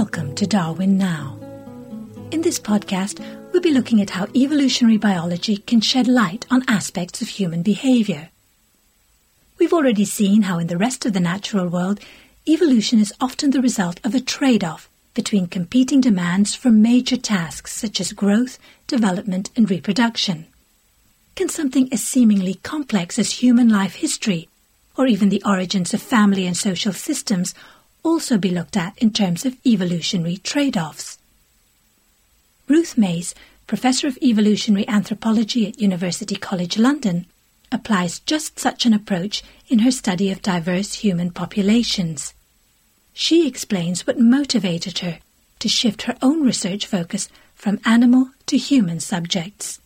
to Darwin Now. In this podcast, we'll be looking at how evolutionary biology can shed light on aspects of human behavior. We've already seen how in the rest of the natural world, evolution is often the result of a trade off between competing demands for major tasks such as growth, development, and reproduction. Can something as seemingly complex as human life history, or even the origins of family and social systems, also be looked at in terms of evolutionary trade offs? Ruth Mace, Professor of Evolutionary Anthropology at University College London, applies just such an approach in her study of diverse human populations. She explains what motivated her to shift her own research focus from animal to human subjects.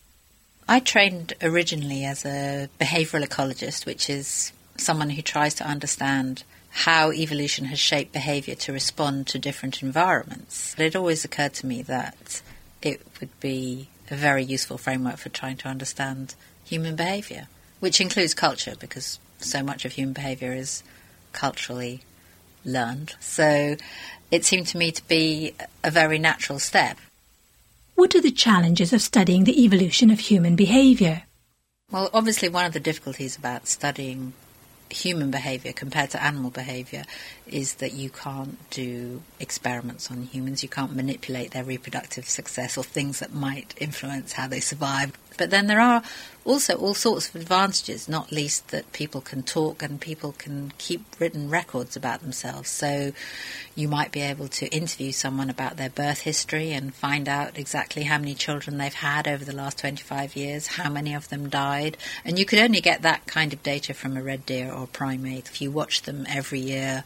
I trained originally as a behavioral ecologist, which is someone who tries to understand how evolution has shaped behavior to respond to different environments. It always occurred to me that it would be a very useful framework for trying to understand human behavior, which includes culture, because so much of human behavior is culturally learned. So it seemed to me to be a very natural step. What are the challenges of studying the evolution of human behavior? Well, obviously, one of the difficulties about studying human behavior compared to animal behavior is that you can't do experiments on humans. You can't manipulate their reproductive success or things that might influence how they survive. But then there are also all sorts of advantages, not least that people can talk and people can keep written records about themselves. So you might be able to interview someone about their birth history and find out exactly how many children they've had over the last 25 years, how many of them died. And you could only get that kind of data from a red deer or primate if you watch them every year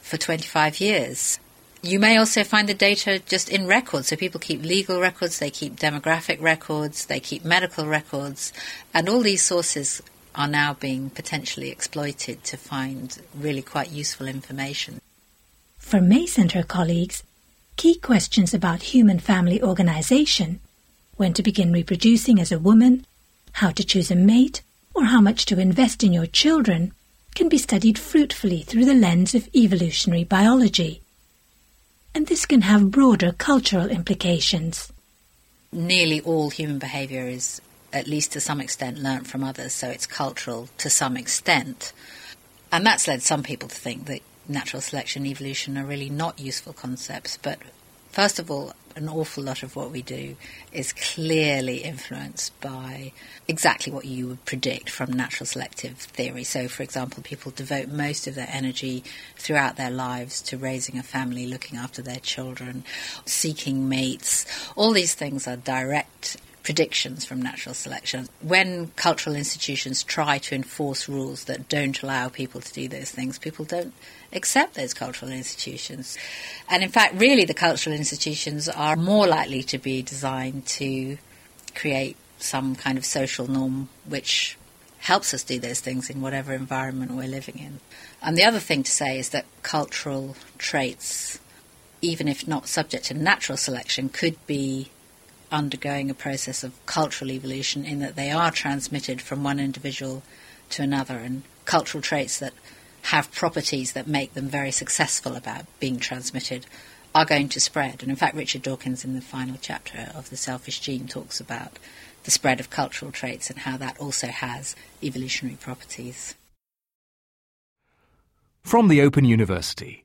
for 25 years. You may also find the data just in records. So people keep legal records, they keep demographic records, they keep medical records, and all these sources are now being potentially exploited to find really quite useful information. For Mace and her colleagues, key questions about human family organization, when to begin reproducing as a woman, how to choose a mate, or how much to invest in your children, can be studied fruitfully through the lens of evolutionary biology and this can have broader cultural implications. Nearly all human behaviour is, at least to some extent, learnt from others, so it's cultural to some extent. And that's led some people to think that natural selection and evolution are really not useful concepts. But first of all, an awful lot of what we do is clearly influenced by exactly what you would predict from natural selective theory. So, for example, people devote most of their energy throughout their lives to raising a family, looking after their children, seeking mates. All these things are direct predictions from natural selection. When cultural institutions try to enforce rules that don't allow people to do those things, people don't accept those cultural institutions. And in fact, really, the cultural institutions are more likely to be designed to create some kind of social norm which helps us do those things in whatever environment we're living in. And the other thing to say is that cultural traits, even if not subject to natural selection, could be undergoing a process of cultural evolution in that they are transmitted from one individual to another, and cultural traits that have properties that make them very successful about being transmitted are going to spread. And in fact, Richard Dawkins, in the final chapter of The Selfish Gene, talks about the spread of cultural traits and how that also has evolutionary properties. From the Open University.